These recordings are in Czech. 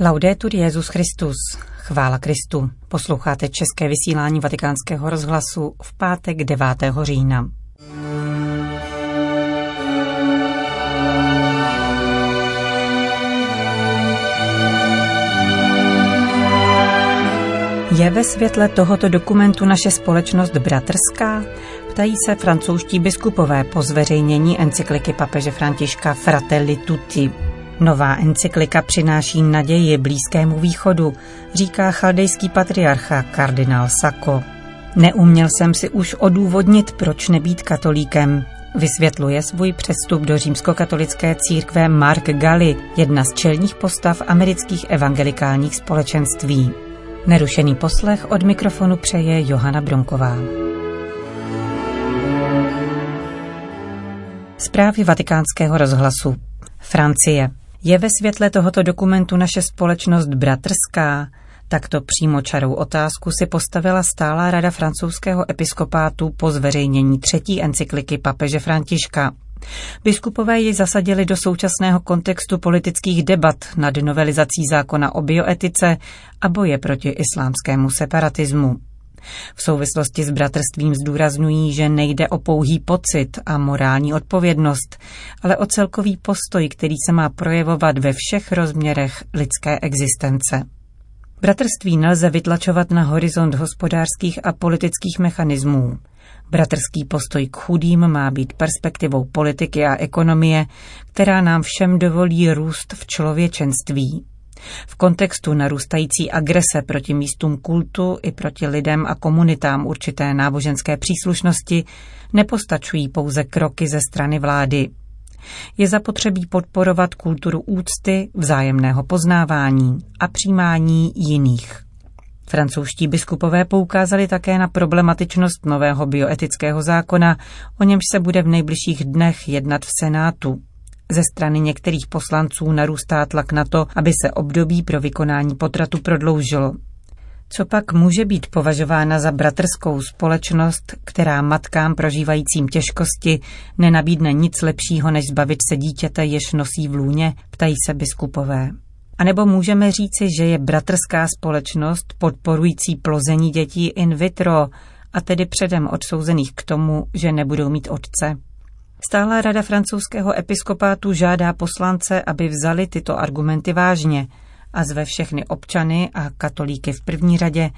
Laudetur Jezus Christus. Chvála Kristu. Posloucháte české vysílání Vatikánského rozhlasu v pátek 9. října. Je ve světle tohoto dokumentu naše společnost bratrská? Ptají se francouzští biskupové po zveřejnění encykliky papeže Františka Fratelli Tutti. Nová encyklika přináší naději Blízkému východu, říká chaldejský patriarcha kardinál Sako. Neuměl jsem si už odůvodnit, proč nebýt katolíkem. Vysvětluje svůj přestup do římskokatolické církve Mark Galli, jedna z čelních postav amerických evangelikálních společenství. Nerušený poslech od mikrofonu přeje Johana Bronková. Zprávy vatikánského rozhlasu. Francie. Je ve světle tohoto dokumentu naše společnost bratrská? Takto přímo čarou otázku si postavila stála rada francouzského episkopátu po zveřejnění třetí encykliky papeže Františka. Biskupové ji zasadili do současného kontextu politických debat nad novelizací zákona o bioetice a boje proti islámskému separatismu. V souvislosti s bratrstvím zdůrazňují, že nejde o pouhý pocit a morální odpovědnost, ale o celkový postoj, který se má projevovat ve všech rozměrech lidské existence. Bratrství nelze vytlačovat na horizont hospodářských a politických mechanismů. Bratrský postoj k chudým má být perspektivou politiky a ekonomie, která nám všem dovolí růst v člověčenství. V kontextu narůstající agrese proti místům kultu i proti lidem a komunitám určité náboženské příslušnosti nepostačují pouze kroky ze strany vlády. Je zapotřebí podporovat kulturu úcty, vzájemného poznávání a přijímání jiných. Francouzští biskupové poukázali také na problematičnost nového bioetického zákona, o němž se bude v nejbližších dnech jednat v Senátu. Ze strany některých poslanců narůstá tlak na to, aby se období pro vykonání potratu prodloužilo. Co pak může být považována za bratrskou společnost, která matkám prožívajícím těžkosti nenabídne nic lepšího, než zbavit se dítěte, jež nosí v lůně, ptají se biskupové. A nebo můžeme říci, že je bratrská společnost podporující plození dětí in vitro, a tedy předem odsouzených k tomu, že nebudou mít otce. Stála rada francouzského episkopátu žádá poslance, aby vzali tyto argumenty vážně a zve všechny občany a katolíky v první řadě,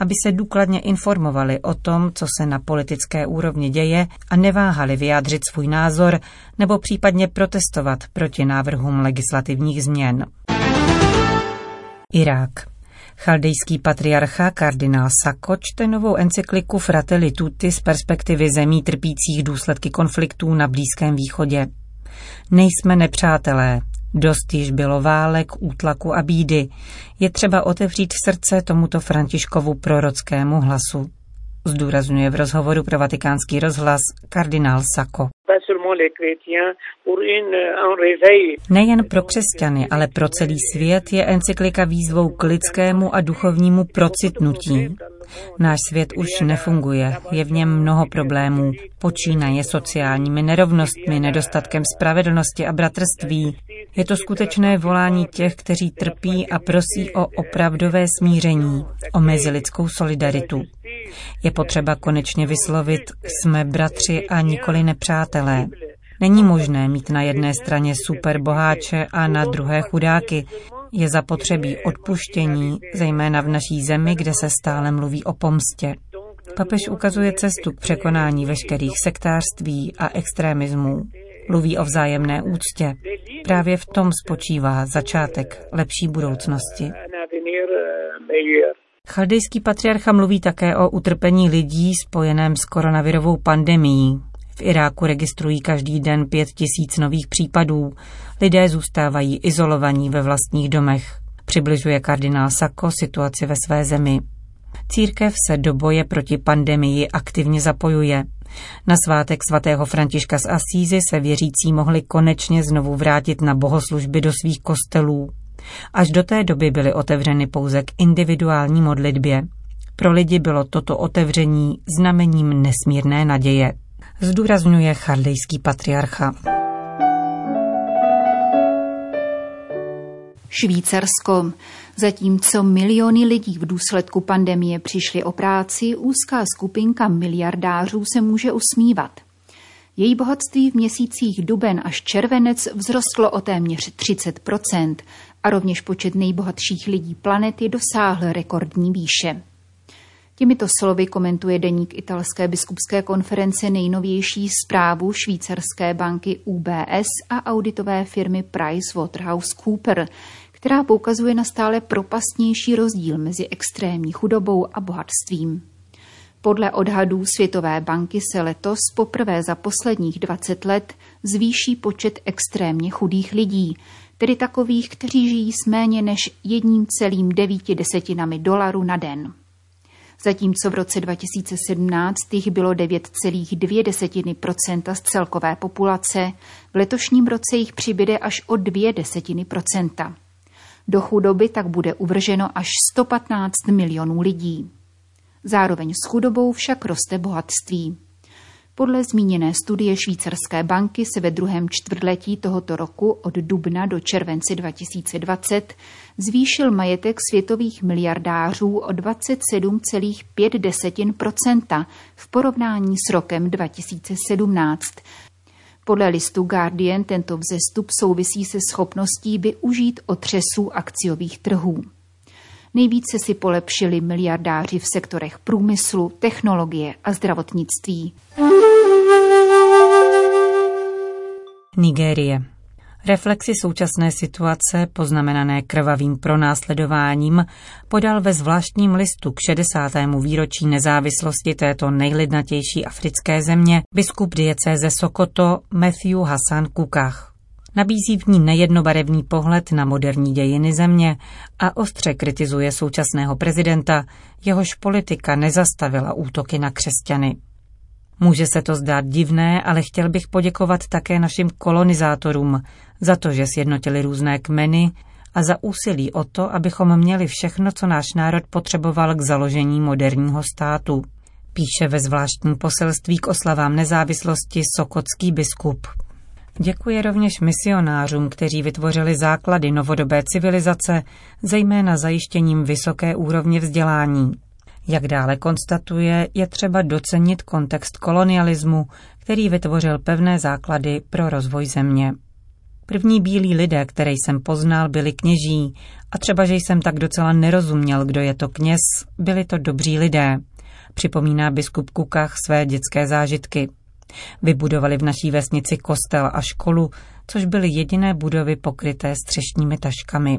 aby se důkladně informovali o tom, co se na politické úrovni děje a neváhali vyjádřit svůj názor nebo případně protestovat proti návrhům legislativních změn. Irák. Chaldejský patriarcha kardinál Sako čte novou encykliku Fratelli Tutti z perspektivy zemí trpících důsledky konfliktů na Blízkém východě. Nejsme nepřátelé, dost již bylo válek, útlaku a bídy. Je třeba otevřít srdce tomuto Františkovu prorockému hlasu. Zdůrazňuje v rozhovoru pro vatikánský rozhlas kardinál Sako. Nejen pro křesťany, ale pro celý svět je encyklika výzvou k lidskému a duchovnímu procitnutí. Náš svět už nefunguje, je v něm mnoho problémů. Počínaje sociálními nerovnostmi, nedostatkem spravedlnosti a bratrství. Je to skutečné volání těch, kteří trpí a prosí o opravdové smíření, o mezilidskou solidaritu. Je potřeba konečně vyslovit, jsme bratři a nikoli nepřátelé. Není možné mít na jedné straně superboháče a na druhé chudáky. Je zapotřebí odpuštění, zejména v naší zemi, kde se stále mluví o pomstě. Papež ukazuje cestu k překonání veškerých sektářství a extremismů. Mluví o vzájemné úctě. Právě v tom spočívá začátek lepší budoucnosti. Chaldejský patriarcha mluví také o utrpení lidí spojeném s koronavirovou pandemií. V Iráku registrují každý den pět tisíc nových případů. Lidé zůstávají izolovaní ve vlastních domech. Přibližuje kardinál Sako situaci ve své zemi. Církev se do boje proti pandemii aktivně zapojuje. Na svátek svatého Františka z Asízy se věřící mohli konečně znovu vrátit na bohoslužby do svých kostelů. Až do té doby byly otevřeny pouze k individuální modlitbě. Pro lidi bylo toto otevření znamením nesmírné naděje, zdůrazňuje chardejský patriarcha. Švýcarsko. Zatímco miliony lidí v důsledku pandemie přišli o práci, úzká skupinka miliardářů se může usmívat. Její bohatství v měsících duben až červenec vzrostlo o téměř 30% a rovněž počet nejbohatších lidí planety dosáhl rekordní výše. Těmito slovy komentuje deník italské biskupské konference nejnovější zprávu švýcarské banky UBS a auditové firmy PricewaterhouseCooper, která poukazuje na stále propastnější rozdíl mezi extrémní chudobou a bohatstvím. Podle odhadů Světové banky se letos poprvé za posledních 20 let zvýší počet extrémně chudých lidí, tedy takových, kteří žijí s méně než jedním celým devíti desetinami dolaru na den. Zatímco v roce 2017 jich bylo 9,2% z celkové populace, v letošním roce jich přibyde až o 2 desetiny procenta. Do chudoby tak bude uvrženo až 115 milionů lidí. Zároveň s chudobou však roste bohatství. Podle zmíněné studie švýcarské banky se ve druhém čtvrtletí tohoto roku od dubna do července 2020 zvýšil majetek světových miliardářů o 27,5% v porovnání s rokem 2017. Podle listu Guardian tento vzestup souvisí se schopností využít otřesů akciových trhů. Nejvíce si polepšili miliardáři v sektorech průmyslu, technologie a zdravotnictví. Nigérie. Reflexy současné situace, poznamenané krvavým pronásledováním, podal ve zvláštním listu k 60. výročí nezávislosti této nejlidnatější africké země biskup diecéze Sokoto Matthew Hassan Kukach. Nabízí v ní nejednobarevný pohled na moderní dějiny země a ostře kritizuje současného prezidenta, jehož politika nezastavila útoky na křesťany. Může se to zdát divné, ale chtěl bych poděkovat také našim kolonizátorům za to, že sjednotili různé kmeny a za úsilí o to, abychom měli všechno, co náš národ potřeboval k založení moderního státu. Píše ve zvláštním poselství k oslavám nezávislosti sokotský biskup. Děkuje rovněž misionářům, kteří vytvořili základy novodobé civilizace, zejména zajištěním vysoké úrovně vzdělání. Jak dále konstatuje, je třeba docenit kontext kolonialismu, který vytvořil pevné základy pro rozvoj země. První bílí lidé, které jsem poznal, byli kněží a třeba, že jsem tak docela nerozuměl, kdo je to kněz, byli to dobří lidé. Připomíná biskup Kukach své dětské zážitky. Vybudovali v naší vesnici kostel a školu, což byly jediné budovy pokryté střešními taškami.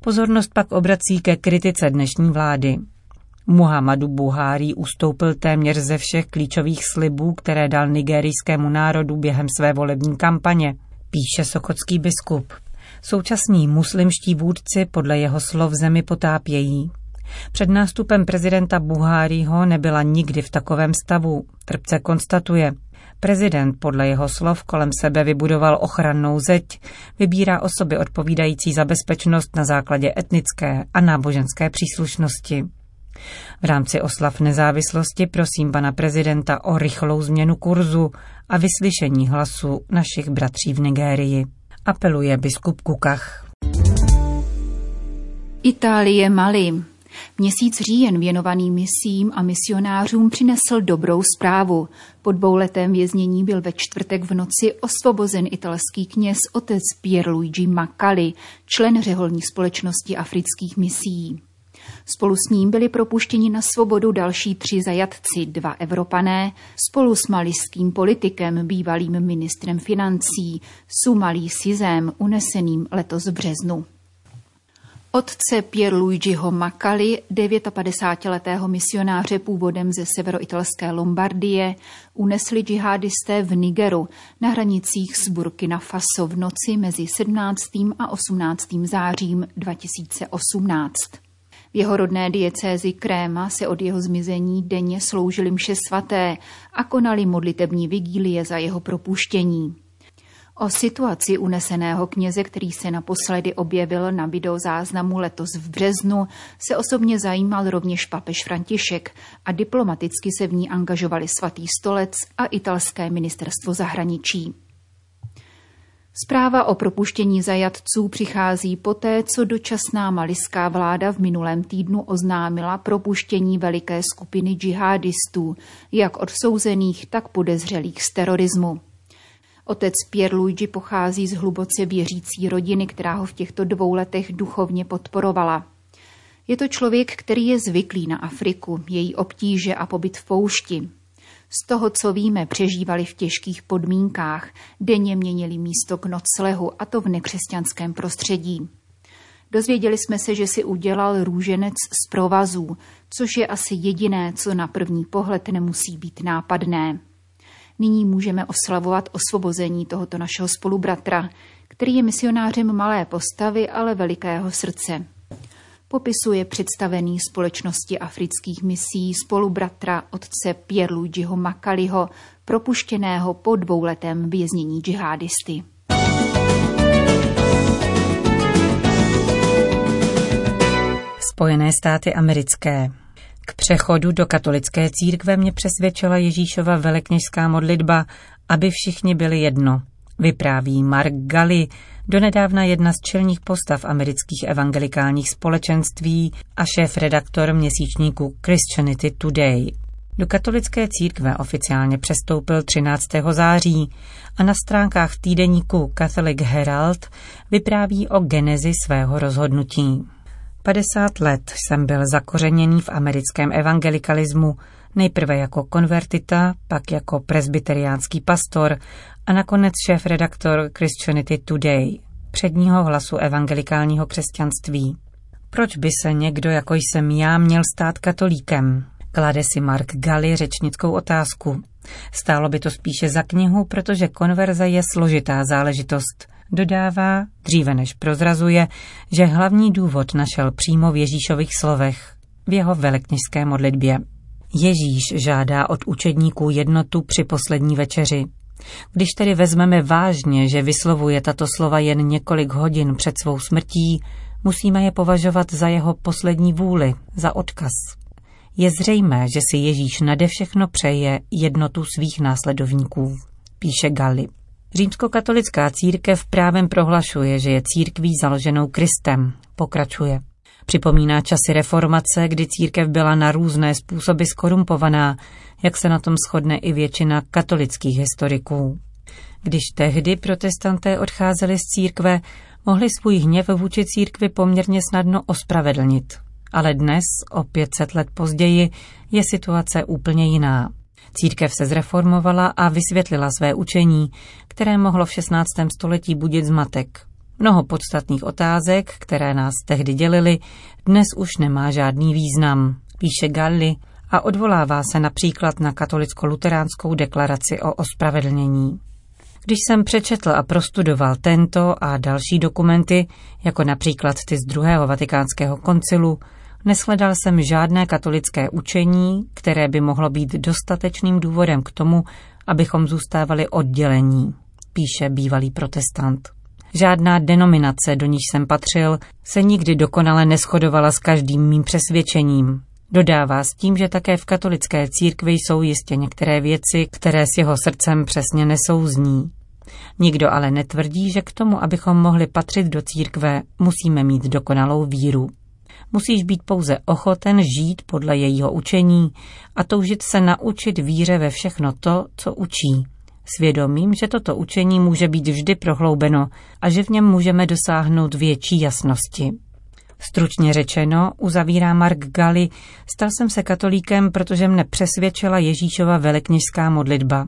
Pozornost pak obrací ke kritice dnešní vlády. Muhammadu Buhari ustoupil téměř ze všech klíčových slibů, které dal nigerijskému národu během své volební kampaně, píše sokotský biskup. Současní muslimští vůdci podle jeho slov zemi potápějí. Před nástupem prezidenta Buháriho nebyla nikdy v takovém stavu, trpce konstatuje. Prezident podle jeho slov kolem sebe vybudoval ochrannou zeď, vybírá osoby odpovídající za bezpečnost na základě etnické a náboženské příslušnosti. V rámci oslav nezávislosti prosím pana prezidenta o rychlou změnu kurzu a vyslyšení hlasu našich bratří v Nigérii. Apeluje biskup Kukach. Itálie Mali. Měsíc říjen věnovaný misím a misionářům přinesl dobrou zprávu. Po dvouletém věznění byl ve čtvrtek v noci osvobozen italský kněz otec Pierluigi Maccali, člen řeholní společnosti afrických misií. Spolu s ním byli propuštěni na svobodu další tři zajatci, dva Evropané, spolu s malijským politikem, bývalým ministrem financí, Sumalí Sizem, uneseným letos v březnu. Otce Pierluigiho Makali, 59-letého misionáře původem ze severoitalské Lombardie, unesli džihadisté v Nigeru na hranicích s Burkina Faso v noci mezi 17. a 18. zářím 2018. V jeho rodné diecézi Kréma se od jeho zmizení denně sloužili mše svaté a konali modlitební vigílie za jeho propuštění. O situaci uneseného kněze, který se naposledy objevil na videozáznamu letos v březnu, se osobně zajímal rovněž papež František a diplomaticky se v ní angažovali svatý stolec a italské ministerstvo zahraničí. Zpráva o propuštění zajatců přichází poté, co dočasná maliská vláda v minulém týdnu oznámila propuštění veliké skupiny džihadistů, jak odsouzených, tak podezřelých z terorismu. Otec Pierluigi pochází z hluboce věřící rodiny, která ho v těchto dvou letech duchovně podporovala. Je to člověk, který je zvyklý na Afriku, její obtíže a pobyt v poušti. Z toho, co víme, přežívali v těžkých podmínkách, denně měnili místo k noclehu a to v nekřesťanském prostředí. Dozvěděli jsme se, že si udělal růženec z provazů, což je asi jediné, co na první pohled nemusí být nápadné. Nyní můžeme oslavovat osvobození tohoto našeho spolubratra, který je misionářem malé postavy, ale velikého srdce popisuje představený společnosti afrických misí spolubratra otce Pierluigiho Makaliho, propuštěného po dvouletém věznění džihadisty. Spojené státy americké. Přechodu do katolické církve mě přesvědčila Ježíšova velekněžská modlitba, aby všichni byli jedno. Vypráví Mark Galli, donedávna jedna z čelních postav amerických evangelikálních společenství a šéf-redaktor měsíčníku Christianity Today. Do katolické církve oficiálně přestoupil 13. září a na stránkách týdeníku Catholic Herald vypráví o genezi svého rozhodnutí. 50 let jsem byl zakořeněný v americkém evangelikalismu, nejprve jako konvertita, pak jako presbyteriánský pastor a nakonec šéf-redaktor Christianity Today, předního hlasu evangelikálního křesťanství. Proč by se někdo, jako jsem já, měl stát katolíkem? Klade si Mark Galli řečnickou otázku. Stálo by to spíše za knihu, protože konverze je složitá záležitost. Dodává, dříve než prozrazuje, že hlavní důvod našel přímo v Ježíšových slovech, v jeho velekněžské modlitbě. Ježíš žádá od učedníků jednotu při poslední večeři. Když tedy vezmeme vážně, že vyslovuje tato slova jen několik hodin před svou smrtí, musíme je považovat za jeho poslední vůli, za odkaz. Je zřejmé, že si Ježíš nade všechno přeje jednotu svých následovníků, píše Galli. Římskokatolická církev právem prohlašuje, že je církví založenou Kristem, pokračuje. Připomíná časy reformace, kdy církev byla na různé způsoby skorumpovaná, jak se na tom shodne i většina katolických historiků. Když tehdy protestanté odcházeli z církve, mohli svůj hněv vůči církvi poměrně snadno ospravedlnit. Ale dnes, o 500 let později, je situace úplně jiná. Církev se zreformovala a vysvětlila své učení, které mohlo v 16. století budit zmatek. Mnoho podstatných otázek, které nás tehdy dělily, dnes už nemá žádný význam, píše Galli a odvolává se například na katolicko-luteránskou deklaraci o ospravedlnění. Když jsem přečetl a prostudoval tento a další dokumenty, jako například ty z druhého vatikánského koncilu, neshledal jsem žádné katolické učení, které by mohlo být dostatečným důvodem k tomu, abychom zůstávali oddělení, píše bývalý protestant. Žádná denominace, do níž jsem patřil, se nikdy dokonale neschodovala s každým mým přesvědčením. Dodává s tím, že také v katolické církvi jsou jistě některé věci, které s jeho srdcem přesně nesouzní. Nikdo ale netvrdí, že k tomu, abychom mohli patřit do církve, musíme mít dokonalou víru. Musíš být pouze ochoten žít podle jejího učení a toužit se naučit víře ve všechno to, co učí svědomím, že toto učení může být vždy prohloubeno a že v něm můžeme dosáhnout větší jasnosti. Stručně řečeno, uzavírá Mark Gali, stal jsem se katolíkem, protože mne přesvědčila Ježíšova velekněžská modlitba.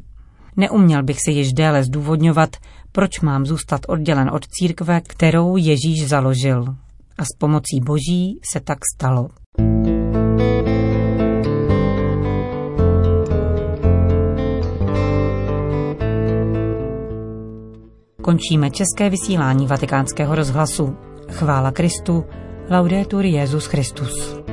Neuměl bych si již déle zdůvodňovat, proč mám zůstat oddělen od církve, kterou Ježíš založil. A s pomocí Boží se tak stalo. Končíme české vysílání vatikánského rozhlasu. Chvála Kristu, laudetur Jezus Christus.